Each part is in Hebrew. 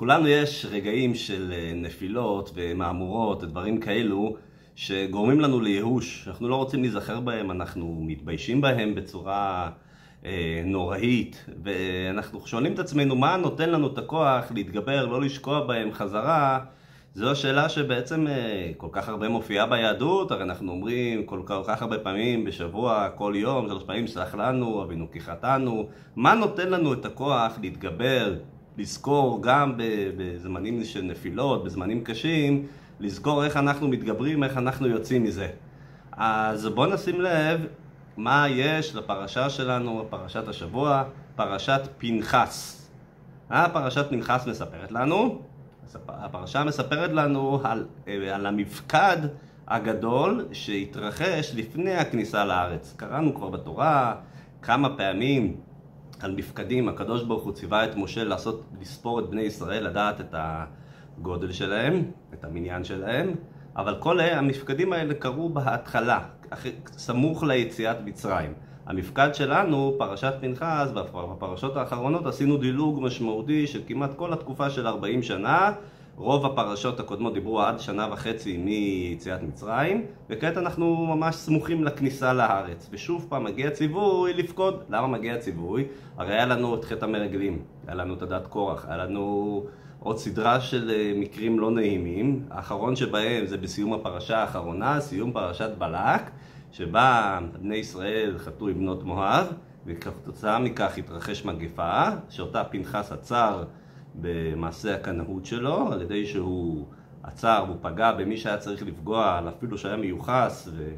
לכולנו יש רגעים של אה, נפילות ומהמורות ודברים כאלו שגורמים לנו לייאוש, אנחנו לא רוצים להיזכר בהם, אנחנו מתביישים בהם בצורה אה, נוראית, ואנחנו שואלים את עצמנו מה נותן לנו את הכוח להתגבר, לא לשקוע בהם חזרה. זו השאלה שבעצם אה, כל כך הרבה מופיעה ביהדות, הרי אנחנו אומרים כל כך הרבה פעמים בשבוע, כל יום, שלוש פעמים, סלח לנו, אבינו כי חטאנו. מה נותן לנו את הכוח להתגבר, לזכור גם בזמנים של נפילות, בזמנים קשים, לזכור איך אנחנו מתגברים, איך אנחנו יוצאים מזה. אז בואו נשים לב מה יש לפרשה שלנו, פרשת השבוע, פרשת פנחס. אה, פרשת פנחס מספרת לנו? הפרשה מספרת לנו על, אה, על המפקד הגדול שהתרחש לפני הכניסה לארץ. קראנו כבר בתורה כמה פעמים על מפקדים, הקדוש ברוך הוא ציווה את משה לעשות, לספור את בני ישראל, לדעת את הגודל שלהם, את המניין שלהם, אבל כל המפקדים האלה קרו בהתחלה, סמוך ליציאת מצרים. המפקד שלנו, פרשת פנחס, בפרשות האחרונות עשינו דילוג משמעותי של כמעט כל התקופה של 40 שנה. רוב הפרשות הקודמות דיברו עד שנה וחצי מיציאת מצרים, וכעת אנחנו ממש סמוכים לכניסה לארץ. ושוב פעם מגיע ציווי לפקוד. למה מגיע ציווי? הרי היה לנו את חטא המרגלים, היה לנו את הדת קורח, היה לנו עוד סדרה של אה, מקרים לא נעימים. האחרון שבהם זה בסיום הפרשה האחרונה, סיום פרשת בלק. שבה בני ישראל חטאו עם בנות מואב, וכתוצאה מכך התרחש מגפה, שאותה פנחס עצר במעשה הקנאות שלו, על ידי שהוא עצר והוא פגע במי שהיה צריך לפגוע, אפילו שהיה מיוחס ו...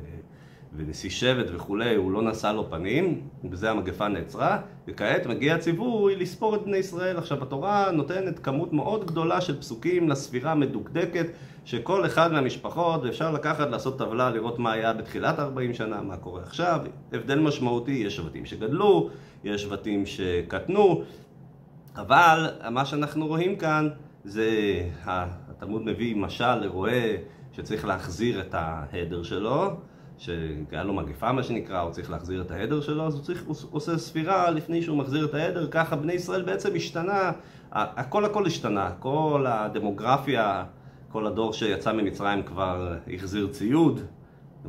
ונשיא שבט וכולי, הוא לא נשא לו פנים, ובזה המגפה נעצרה, וכעת מגיע הציווי לספור את בני ישראל. עכשיו התורה נותנת כמות מאוד גדולה של פסוקים לספירה מדוקדקת, שכל אחד מהמשפחות, ואפשר לקחת, לעשות טבלה, לראות מה היה בתחילת 40 שנה, מה קורה עכשיו, הבדל משמעותי, יש שבטים שגדלו, יש שבטים שקטנו, אבל מה שאנחנו רואים כאן זה, התלמוד מביא משל לרועה שצריך להחזיר את ההדר שלו, שהיה לו מגפה מה שנקרא, הוא צריך להחזיר את העדר שלו, אז הוא, צריך, הוא עושה ספירה לפני שהוא מחזיר את העדר, ככה בני ישראל בעצם השתנה, הכל הכל השתנה, כל הדמוגרפיה, כל הדור שיצא ממצרים כבר החזיר ציוד,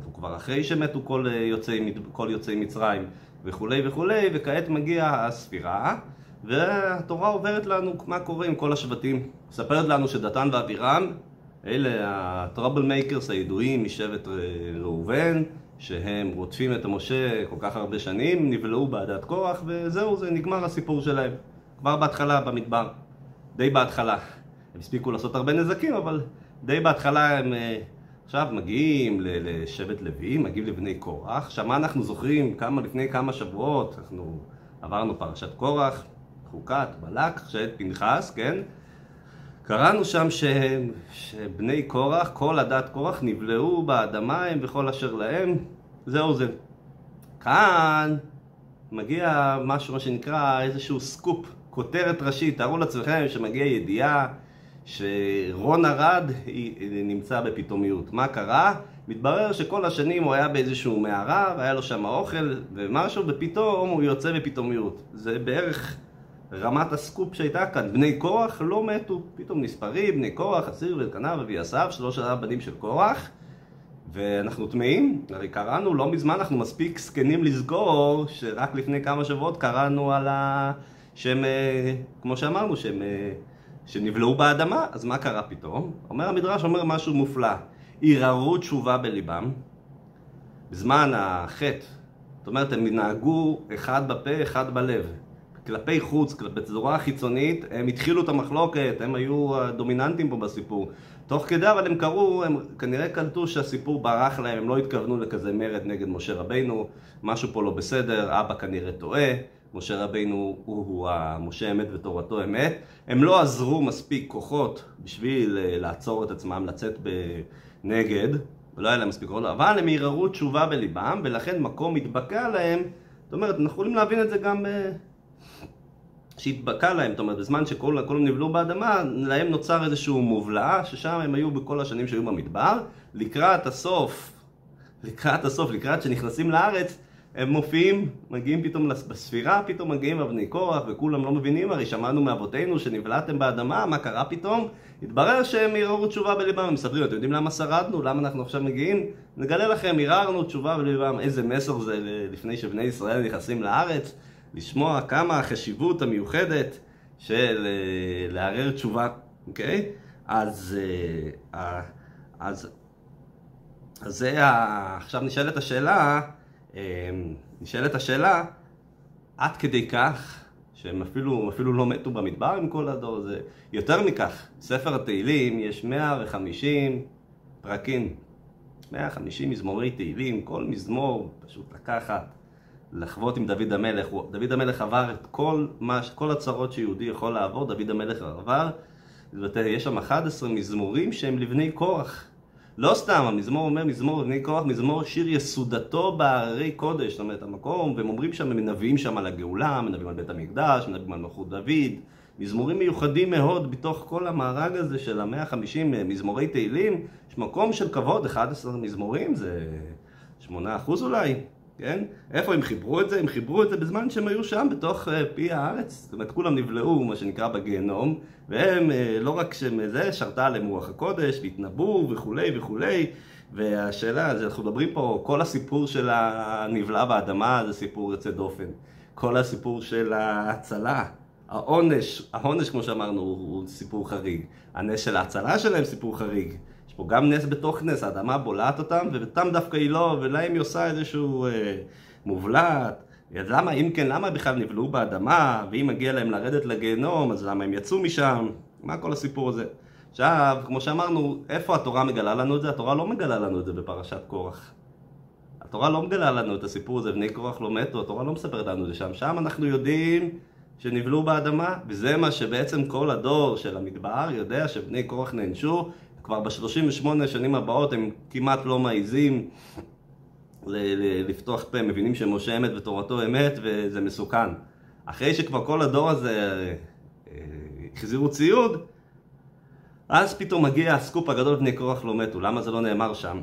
הוא כבר אחרי שמתו כל יוצאי, כל יוצאי מצרים וכולי וכולי, וכעת מגיעה הספירה, והתורה עוברת לנו מה קורה עם כל השבטים. מספרת לנו שדתן ואבירם אלה ה troublemakers הידועים משבט ראובן, שהם רודפים את המשה כל כך הרבה שנים, נבלעו בעדת קורח, וזהו, זה נגמר הסיפור שלהם. כבר בהתחלה, במדבר. די בהתחלה. הם הספיקו לעשות הרבה נזקים, אבל די בהתחלה הם אה, עכשיו מגיעים לשבט לוי, מגיעים לבני קורח. עכשיו, מה אנחנו זוכרים? כמה, לפני כמה שבועות, אנחנו עברנו פרשת קורח, חוקת, בלק, שאת פנחס, כן? קראנו שם ש... שבני קורח, כל עדת קורח, נבלעו באדמה הם וכל אשר להם, זהו זה. כאן מגיע משהו, מה שנקרא, איזשהו סקופ, כותרת ראשית. תארו לעצמכם שמגיע ידיעה שרון ארד נמצא בפתאומיות. מה קרה? מתברר שכל השנים הוא היה באיזשהו מערה והיה לו שם אוכל ומשהו, ופתאום הוא יוצא בפתאומיות. זה בערך רמת הסקופ שהייתה כאן. בני קורח לא מתו, פתאום נספרים, בני קורח, אסיר ואלקנה ואביסף, שלוש הבנים של קורח, ואנחנו טמאים, הרי קראנו לא מזמן, אנחנו מספיק זקנים לסגור, שרק לפני כמה שבועות קראנו על ה... שהם, אה, כמו שאמרנו, שהם, אה, שנבלעו באדמה, אז מה קרה פתאום? אומר המדרש, אומר משהו מופלא, ערערו תשובה בליבם, בזמן החטא, זאת אומרת, הם נהגו אחד בפה, אחד בלב. כלפי חוץ, בצורה חיצונית, הם התחילו את המחלוקת, הם היו הדומיננטים פה בסיפור. תוך כדי אבל הם קראו, הם כנראה קלטו שהסיפור ברח להם, הם לא התכוונו לכזה מרד נגד משה רבינו, משהו פה לא בסדר, אבא כנראה טועה, משה רבינו הוא, הוא המשה אמת ותורתו אמת. הם לא עזרו מספיק כוחות בשביל אה, לעצור את עצמם, לצאת בנגד, ולא היה להם מספיק כוחות, אבל הם ערערו תשובה בליבם, ולכן מקום התבקע להם, זאת אומרת, אנחנו יכולים להבין את זה גם... שהתבקע להם, זאת אומרת, בזמן שכולם נבלעו באדמה, להם נוצר איזשהו מובלעה, ששם הם היו בכל השנים שהיו במדבר. לקראת הסוף, לקראת הסוף, לקראת שנכנסים לארץ, הם מופיעים, מגיעים פתאום בספירה, פתאום מגיעים אבני קורח וכולם לא מבינים, הרי שמענו מאבותינו שנבלעתם באדמה, מה קרה פתאום? התברר שהם ערערו תשובה בליבם, הם מספרים, אתם יודעים למה שרדנו? למה אנחנו עכשיו מגיעים? נגלה לכם, ערערנו תשובה בליבם, איזה מסר זה לפני שבני ישראל נכנסים לארץ, לשמוע כמה החשיבות המיוחדת של אה, לערער תשובה, אוקיי? אז, אה, אז, אז זה, עכשיו נשאלת השאלה, אמ, נשאלת השאלה, עד כדי כך שהם אפילו, אפילו לא מתו במדבר עם כל הדור הזה. יותר מכך, ספר התהילים יש 150 פרקים, 150 מזמורי תהילים, כל מזמור פשוט לקחת, לחוות עם דוד המלך. דוד המלך עבר את כל, מה, כל הצרות שיהודי יכול לעבור, דוד המלך עבר. יש שם 11 מזמורים שהם לבני קורח. לא סתם, המזמור אומר מזמור לבני כוח, מזמור שיר יסודתו בהררי קודש, זאת אומרת המקום, והם אומרים שם, הם מנבאים שם על הגאולה, מנבאים על בית המקדש, מנבאים על מלכות דוד, מזמורים מיוחדים מאוד בתוך כל המארג הזה של המאה החמישים מזמורי תהילים, יש מקום של כבוד, 11 מזמורים, זה 8% אולי, כן? איפה הם חיברו את זה? הם חיברו את זה בזמן שהם היו שם, בתוך אה, פי הארץ. זאת אומרת, כולם נבלעו, מה שנקרא, בגיהנום, והם, אה, לא רק שזה, שרתה עליהם רוח הקודש, והתנבאו וכולי וכולי. והשאלה, אנחנו מדברים פה, כל הסיפור של הנבלע באדמה זה סיפור יוצא דופן. כל הסיפור של ההצלה, העונש, העונש כמו שאמרנו הוא סיפור חריג. הנס של ההצלה שלהם סיפור חריג. יש פה גם נס בתוך נס, האדמה בולעת אותם, ואותם דווקא היא לא, ולהם היא עושה איזשהו אה, מובלעת. אז למה, אם כן, למה בכלל נבלעו באדמה, ואם מגיע להם לרדת לגיהנום, אז למה הם יצאו משם? מה כל הסיפור הזה? עכשיו, כמו שאמרנו, איפה התורה מגלה לנו את זה? התורה לא מגלה לנו את זה בפרשת קורח. התורה לא מגלה לנו את הסיפור הזה, בני קורח לא מתו, התורה לא מספרת לנו את זה שם. שם אנחנו יודעים שנבלעו באדמה, וזה מה שבעצם כל הדור של המדבר יודע שבני קורח נענשו, כבר ב-38 שנים הבאות הם כמעט לא מעיזים לפתוח פה, מבינים שמשה אמת ותורתו אמת וזה מסוכן. אחרי שכבר כל הדור הזה אה, החזירו ציוד, אז פתאום מגיע הסקופ הגדול בני קורח לא מתו, למה זה לא נאמר שם?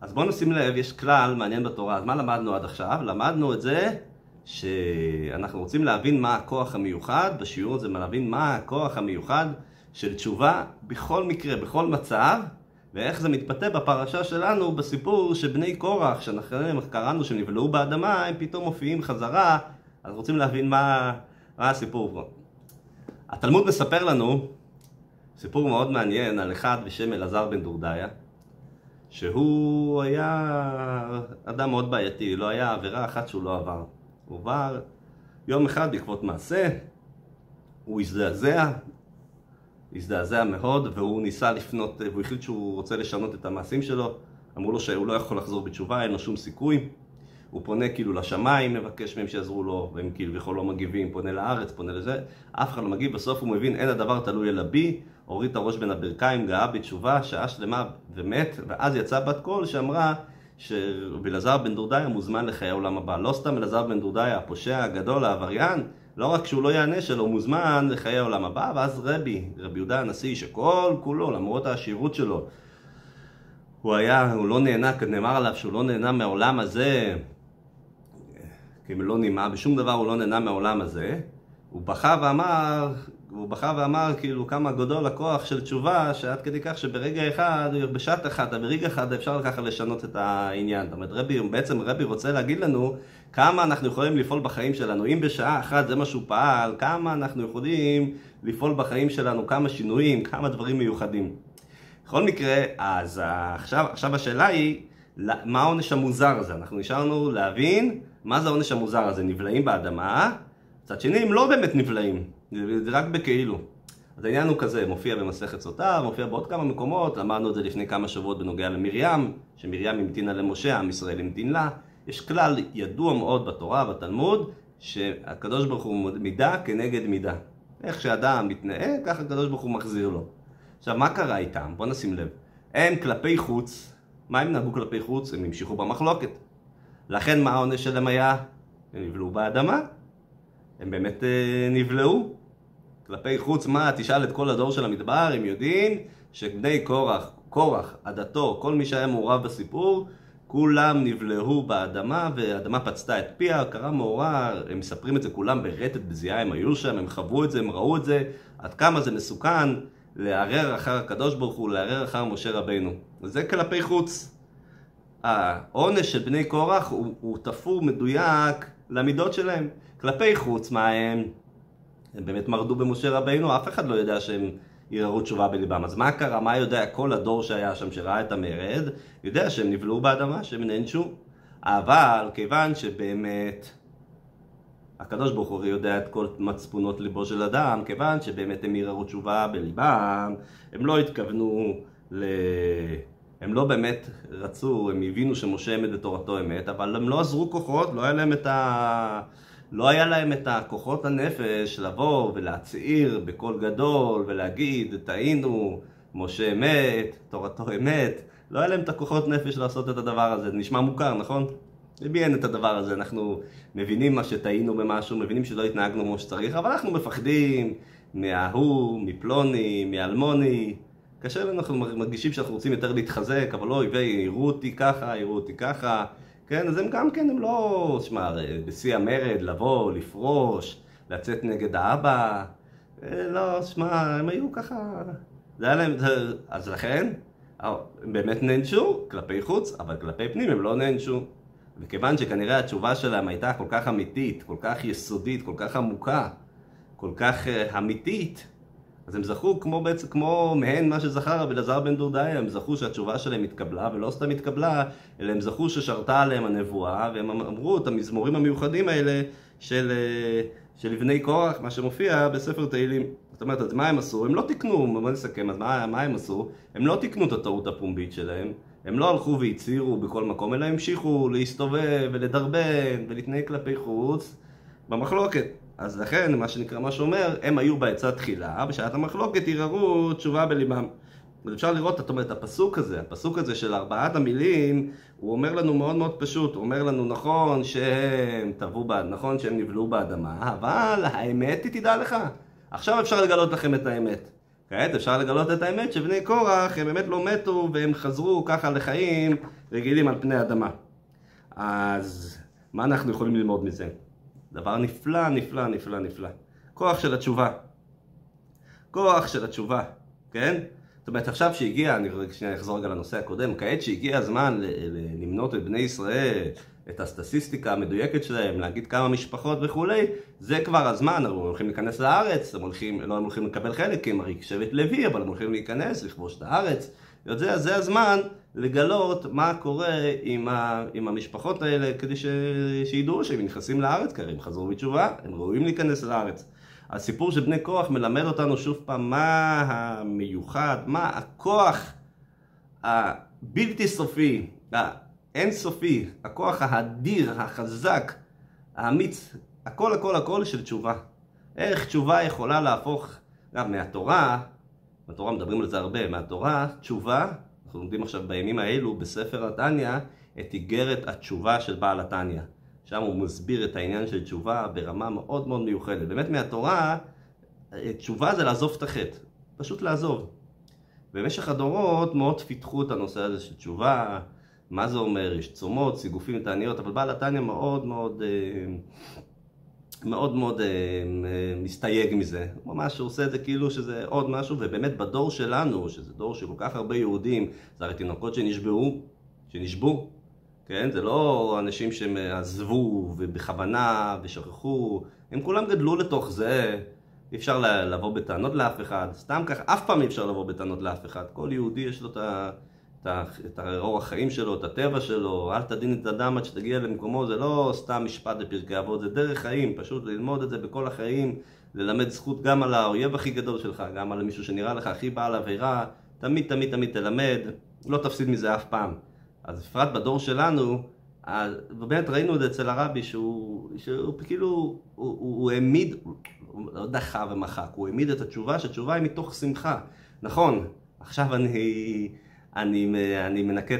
אז בואו נשים לב, יש כלל מעניין בתורה, אז מה למדנו עד עכשיו? למדנו את זה שאנחנו רוצים להבין מה הכוח המיוחד, בשיעור הזה להבין מה הכוח המיוחד של תשובה בכל מקרה, בכל מצב, ואיך זה מתבטא בפרשה שלנו בסיפור שבני קורח, שאנחנו קראנו שנבלעו באדמה, הם פתאום מופיעים חזרה, אז רוצים להבין מה, מה הסיפור פה. התלמוד מספר לנו סיפור מאוד מעניין על אחד בשם אלעזר בן דורדיה, שהוא היה אדם מאוד בעייתי, לא היה עבירה אחת שהוא לא עבר. הוא עבר יום אחד בעקבות מעשה, הוא הזדעזע, הזדעזע מאוד, והוא ניסה לפנות, והוא החליט שהוא רוצה לשנות את המעשים שלו. אמרו לו שהוא לא יכול לחזור בתשובה, אין לו שום סיכוי. הוא פונה כאילו לשמיים, מבקש מהם שיעזרו לו, והם כאילו כביכול לא מגיבים, פונה לארץ, פונה לזה, אף אחד לא מגיב, בסוף הוא מבין, אין הדבר תלוי אלא בי, הוריד את הראש בין הברכיים, גאה בתשובה, שעה שלמה ומת, ואז יצאה בת קול שאמרה שאלעזר בן דורדיה מוזמן לחיי העולם הבא. לא סתם אלעזר בן דורדיה, הפושע הגדול, העבריין, לא רק שהוא לא יענה שלו, הוא מוזמן לחיי העולם הבא, ואז רבי, רבי יהודה הנשיא, שכל כולו, למרות העשירות שלו, הוא היה, הוא לא נהנה, נאמר עליו שהוא לא נהנה מהעולם הזה, לא נימה, בשום דבר הוא לא נהנה מהעולם הזה, הוא בכה ואמר, הוא בכה ואמר כאילו כמה גדול הכוח של תשובה, שעד כדי כך שברגע אחד, בשעת אחת, ברגע אחד אפשר ככה לשנות את העניין. זאת אומרת, רבי, בעצם רבי רוצה להגיד לנו כמה אנחנו יכולים לפעול בחיים שלנו. אם בשעה אחת זה מה שהוא פעל, כמה אנחנו יכולים לפעול בחיים שלנו, כמה שינויים, כמה דברים מיוחדים. בכל מקרה, אז עכשיו, עכשיו השאלה היא, מה העונש המוזר הזה? אנחנו נשארנו להבין מה זה העונש המוזר הזה. נבלעים באדמה, מצד שני הם לא באמת נבלעים, זה רק בכאילו. אז העניין הוא כזה, מופיע במסכת סוטה, מופיע בעוד כמה מקומות, למדנו את זה לפני כמה שבועות בנוגע למרים, שמרים המתינה למשה, עם ישראל המתין לה. יש כלל ידוע מאוד בתורה, בתלמוד, שהקדוש ברוך הוא מידה כנגד מידה. איך שאדם מתנהג, ככה הקדוש ברוך הוא מחזיר לו. עכשיו, מה קרה איתם? בואו נשים לב. הם כלפי חוץ, מה הם נהגו כלפי חוץ? הם המשיכו במחלוקת. לכן מה העונש שלהם היה? הם נבלעו באדמה. הם באמת אה, נבלעו. כלפי חוץ מה? תשאל את כל הדור של המדבר, הם יודעים שבני קורח, קורח, עדתו, כל מי שהיה מעורב בסיפור, כולם נבלעו באדמה, והאדמה פצתה את פיה, קרה מאורע, הם מספרים את זה כולם ברטט, בזיעה, הם היו שם, הם חוו את זה, הם ראו את זה, עד כמה זה מסוכן לערער אחר הקדוש ברוך הוא, לערער אחר משה רבינו. וזה כלפי חוץ. העונש של בני קורח הוא, הוא תפור מדויק למידות שלהם. כלפי חוץ, מה הם? הם באמת מרדו במשה רבינו, אף אחד לא יודע שהם ערערו תשובה בליבם. אז מה קרה? מה יודע כל הדור שהיה שם, שראה את המרד? יודע שהם נבלעו באדמה, שהם נענשו. אבל כיוון שבאמת הקדוש ברוך הוא יודע את כל מצפונות ליבו של אדם, כיוון שבאמת הם ערערו תשובה בליבם, הם לא התכוונו ל... הם לא באמת רצו, הם הבינו שמשה אמת ותורתו אמת, אבל הם לא עזרו כוחות, לא היה להם את ה... לא היה להם את הכוחות הנפש לבוא ולהצעיר בקול גדול ולהגיד, טעינו, משה אמת, תורתו אמת. לא היה להם את הכוחות נפש לעשות את הדבר הזה. זה נשמע מוכר, נכון? למי אין את הדבר הזה? אנחנו מבינים מה שטעינו במשהו, מבינים שלא התנהגנו כמו שצריך, אבל אנחנו מפחדים מההוא, מפלוני, מאלמוני. קשה לנו, אנחנו מרגישים שאנחנו רוצים יותר להתחזק, אבל לא, יראו אותי ככה, יראו אותי ככה. כן, אז הם גם כן, הם לא, שמע, בשיא המרד, לבוא, לפרוש, לצאת נגד האבא. אה, לא, שמע, הם היו ככה... זה היה להם... אז לכן, אה, הם באמת נענשו כלפי חוץ, אבל כלפי פנים הם לא נענשו. וכיוון שכנראה התשובה שלהם הייתה כל כך אמיתית, כל כך יסודית, כל כך עמוקה, כל כך uh, אמיתית, אז הם זכו כמו בעצם, כמו מהן מה שזכר רבי אלעזר בן דודאי, הם זכו שהתשובה שלהם התקבלה, ולא סתם התקבלה, אלא הם זכו ששרתה עליהם הנבואה, והם אמרו את המזמורים המיוחדים האלה של, אה, של לבני קורח, מה שמופיע בספר תהילים. זאת אומרת, אז מה הם עשו? הם לא תיקנו, בוא נסכם, אז מה, מה הם עשו? הם לא תיקנו את הטעות הפומבית שלהם, הם לא הלכו והצהירו בכל מקום, אלא המשיכו להסתובב ולדרבן ולהתנהג כלפי חוץ במחלוקת. אז לכן, מה שנקרא, מה שאומר, הם היו בעצה תחילה, בשעת המחלוקת ערערו תשובה בליבם. אפשר לראות, זאת אומרת, הפסוק הזה, הפסוק הזה של ארבעת המילים, הוא אומר לנו מאוד מאוד פשוט, הוא אומר לנו, נכון שהם טבעו, נכון שהם נבלעו באדמה, אבל האמת היא, תדע לך, עכשיו אפשר לגלות לכם את האמת. כעת אפשר לגלות את האמת שבני קורח הם באמת לא מתו והם חזרו ככה לחיים רגילים על פני אדמה. אז מה אנחנו יכולים ללמוד מזה? דבר נפלא, נפלא, נפלא, נפלא. כוח של התשובה. כוח של התשובה, כן? זאת אומרת, עכשיו שהגיע, אני שנייה אחזור רגע לנושא הקודם, כעת שהגיע הזמן למנות את בני ישראל, את הסטטיסטיקה המדויקת שלהם, להגיד כמה משפחות וכולי, זה כבר הזמן, הם הולכים להיכנס לארץ, הם הולכים, לא הם הולכים לקבל חלק, כי הם הרי שבט לוי, אבל הם הולכים להיכנס, לכבוש את הארץ. יודע, זה הזמן לגלות מה קורה עם, ה, עם המשפחות האלה, כדי ש, שידעו שהם נכנסים לארץ, כי הם חזרו בתשובה, הם ראויים להיכנס לארץ. הסיפור של בני כוח מלמד אותנו שוב פעם מה המיוחד, מה הכוח הבלתי סופי, האינסופי, הכוח האדיר, החזק, האמיץ, הכל הכל הכל של תשובה. איך תשובה יכולה להפוך, גם מהתורה, בתורה מדברים על זה הרבה, מהתורה, תשובה, אנחנו לומדים עכשיו בימים האלו בספר התניא את איגרת התשובה של בעל התניא. שם הוא מסביר את העניין של תשובה ברמה מאוד מאוד מיוחדת. באמת מהתורה, תשובה זה לעזוב את החטא, פשוט לעזוב. במשך הדורות מאוד פיתחו את הנושא הזה של תשובה, מה זה אומר, יש צומות, סיגופים, תעניות, אבל בעל התניא מאוד מאוד, אה, מאוד מאוד אה, מסתייג מזה. ממש עושה את זה כאילו שזה עוד משהו, ובאמת בדור שלנו, שזה דור של כל כך הרבה יהודים, זה הרי תינוקות שנשבעו, שנשבו, כן? זה לא אנשים שעזבו ובכוונה ושכחו, הם כולם גדלו לתוך זה, אי אפשר לבוא בטענות לאף אחד, סתם ככה, אף פעם אי אפשר לבוא בטענות לאף אחד, כל יהודי יש לו את האורח החיים שלו, את הטבע שלו, אל תדין את אדם עד שתגיע למקומו, זה לא סתם משפט בפרקי אבות, זה דרך חיים, פשוט ללמוד את זה בכל החיים, ללמד זכות גם על האויב הכי גדול שלך, גם על מישהו שנראה לך הכי בעל עבירה, תמיד תמיד תמיד תלמד, לא תפסיד מזה אף פעם. אז בפרט בדור שלנו, באמת ראינו את זה אצל הרבי, שהוא, שהוא כאילו, הוא, הוא, הוא העמיד, הוא לא דחה ומחק, הוא העמיד את התשובה, שהתשובה היא מתוך שמחה. נכון, עכשיו אני, אני, אני מנקה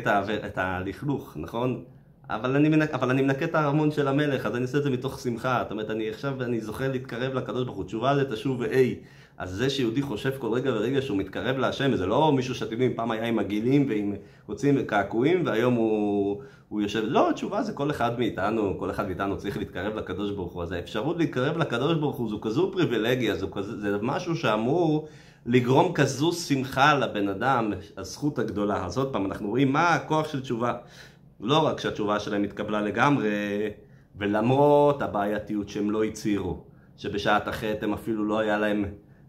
את הלכלוך, נכון? אבל אני, מנק, אבל אני מנקה את הארמון של המלך, אז אני עושה את זה מתוך שמחה. זאת אומרת, אני עכשיו, אני זוכה להתקרב לקדוש ברוך הוא. תשובה זה תשוב ואי. אז זה שיהודי חושב כל רגע ורגע שהוא מתקרב להשם, זה לא מישהו שאתם יודעים, פעם היה עם מגעילים ועם קוצים וקעקועים, והיום הוא, הוא יושב, לא, התשובה זה כל אחד מאיתנו, כל אחד מאיתנו צריך להתקרב לקדוש ברוך הוא. אז האפשרות להתקרב לקדוש ברוך הוא זו כזו פריבילגיה, זו כזו, זה משהו שאמור לגרום כזו שמחה לבן אדם, הזכות הגדולה. אז עוד פעם, אנחנו רואים מה הכוח של תשובה. לא רק שהתשובה שלהם התקבלה לגמרי, ולמרות הבעייתיות שהם לא הצהירו, שבשעת החטא הם אפילו לא היה להם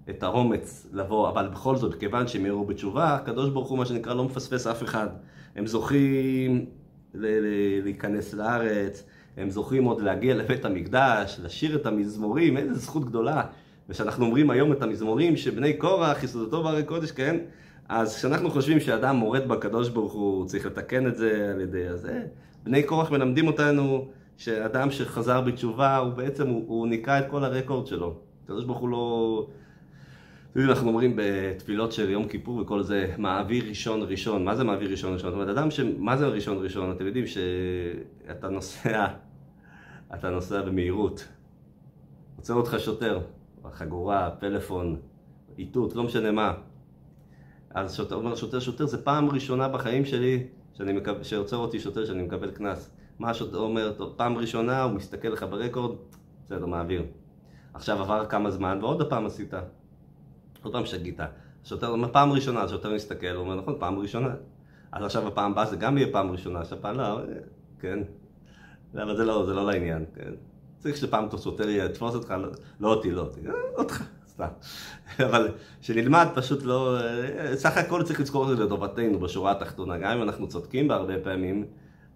את האומץ לבוא, אבל בכל זאת, כיוון שהם יראו בתשובה, הקדוש ברוך הוא, מה שנקרא, לא מפספס אף אחד. הם זוכים להיכנס לארץ, הם זוכים עוד להגיע לבית המקדש, לשיר את המזמורים, איזה זכות גדולה. ושאנחנו אומרים היום את המזמורים שבני קורח, יסודתו בהרי קודש, כן? אז כשאנחנו חושבים שאדם מורד בקדוש ברוך הוא, צריך לתקן את זה על ידי הזה, בני קורח מלמדים אותנו שאדם שחזר בתשובה, הוא בעצם, הוא, הוא ניקה את כל הרקורד שלו. הקדוש ברוך הוא לא... אנחנו אומרים בתפילות של יום כיפור וכל זה, מעביר ראשון ראשון. מה זה מעביר ראשון ראשון? זאת אומרת, אדם ש... מה זה ראשון ראשון? אתם יודעים שאתה נוסע, אתה נוסע במהירות. עוצר אותך שוטר, חגורה, פלאפון, איתות, לא משנה מה. אז שוטר, אומר שוטר, שוטר, זה פעם ראשונה בחיים שלי שאני מקב... שעוצר אותי שוטר שאני מקבל קנס. מה השוטר אומר, טוב, פעם ראשונה, הוא מסתכל לך ברקורד, בסדר, מעביר. עכשיו עבר כמה זמן, ועוד פעם עשית. עוד פעם שגית. השוטר אומר, פעם ראשונה, השוטר מסתכל, הוא אומר, נכון, פעם ראשונה. אז עכשיו הפעם הבאה זה גם יהיה פעם ראשונה, עכשיו פעם לא, כן. אבל זה לא, זה לא לעניין, כן. צריך שפעם שוטר יתפוס אותך, לא, לא אותי, לא אותי, אותך. סתם. אבל שנלמד פשוט לא... סך הכל צריך לזכור את זה לטובתנו בשורה התחתונה. גם אם אנחנו צודקים בהרבה פעמים,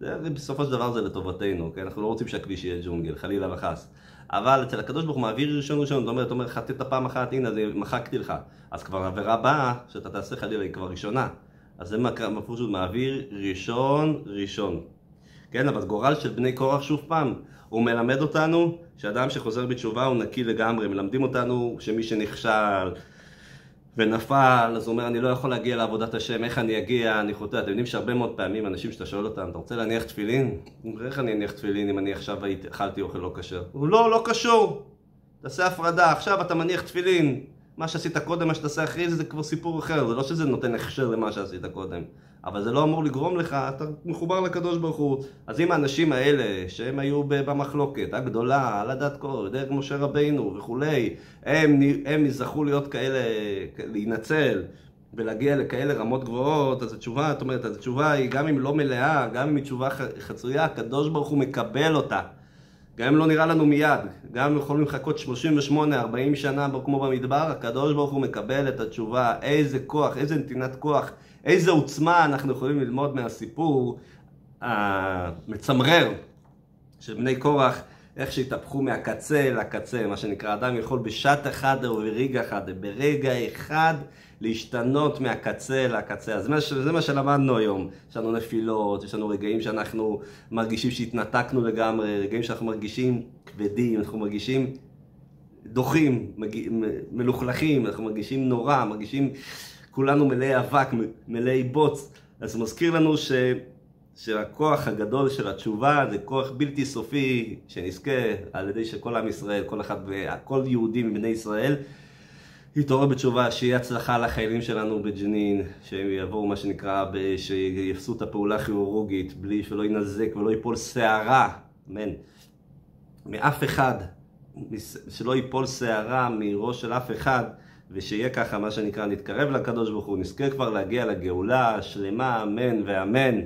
בסופו של דבר זה לטובתנו, כן? אנחנו לא רוצים שהכביש יהיה ג'ונגל, חלילה וחס. אבל אצל הקדוש ברוך הוא מעביר ראשון ראשון, זאת אומרת, אומר, חטאת פעם אחת, הנה, זה מחקתי לך. אז כבר עבירה באה, שאתה תעשה חלילה, היא כבר ראשונה. אז זה פשוט מעביר ראשון ראשון. כן, אבל גורל של בני קורח שוב פעם, הוא מלמד אותנו שאדם שחוזר בתשובה הוא נקי לגמרי, מלמדים אותנו שמי שנכשל ונפל, אז הוא אומר אני לא יכול להגיע לעבודת השם, איך אני אגיע, אני חוטא, אתם יודעים שהרבה מאוד פעמים אנשים שאתה שואל אותם, אתה רוצה להניח תפילין? איך אני אניח תפילין אם אני עכשיו אכלתי אוכל לא כשר? הוא לא, לא קשור, תעשה הפרדה, עכשיו אתה מניח תפילין, מה שעשית קודם, מה שתעשה אחרי זה, זה כבר סיפור אחר, זה לא שזה נותן הכשר למה שעשית קודם. אבל זה לא אמור לגרום לך, אתה מחובר לקדוש ברוך הוא. אז אם האנשים האלה, שהם היו במחלוקת הגדולה, על הדת קור, דרך משה רבינו וכולי, הם, הם זכו להיות כאלה, להינצל ולהגיע לכאלה רמות גבוהות, אז התשובה, זאת אומרת, התשובה היא גם אם לא מלאה, גם אם היא תשובה חצויה, הקדוש ברוך הוא מקבל אותה. גם אם לא נראה לנו מיד, גם אם יכולים לחכות 38-40 שנה כמו במדבר, הקדוש ברוך הוא מקבל את התשובה, איזה כוח, איזה נתינת כוח, איזה עוצמה אנחנו יכולים ללמוד מהסיפור המצמרר של בני קורח, איך שהתהפכו מהקצה לקצה, מה שנקרא, אדם יכול בשעת אחד או ברגע אחד, ברגע אחד להשתנות מהקצה לקצה. אז זה מה שלמדנו היום. יש לנו נפילות, יש לנו רגעים שאנחנו מרגישים שהתנתקנו לגמרי, רגעים שאנחנו מרגישים כבדים, אנחנו מרגישים דוחים, מלוכלכים, אנחנו מרגישים נורא, מרגישים כולנו מלאי אבק, מלאי בוץ. אז זה מזכיר לנו ש... שהכוח הגדול של התשובה זה כוח בלתי סופי שנזכה על ידי שכל עם ישראל, כל אחד, כל יהודי מבני ישראל יתעורר בתשובה, שיהיה הצלחה לחיילים שלנו בג'נין, שהם יבואו מה שנקרא, שיפסו את הפעולה הכירורגית, בלי שלא ינזק ולא ייפול שערה, אמן, מאף אחד, שלא ייפול שערה מראש של אף אחד, ושיהיה ככה מה שנקרא, נתקרב לקדוש ברוך הוא, נזכה כבר להגיע לגאולה השלמה, אמן ואמן.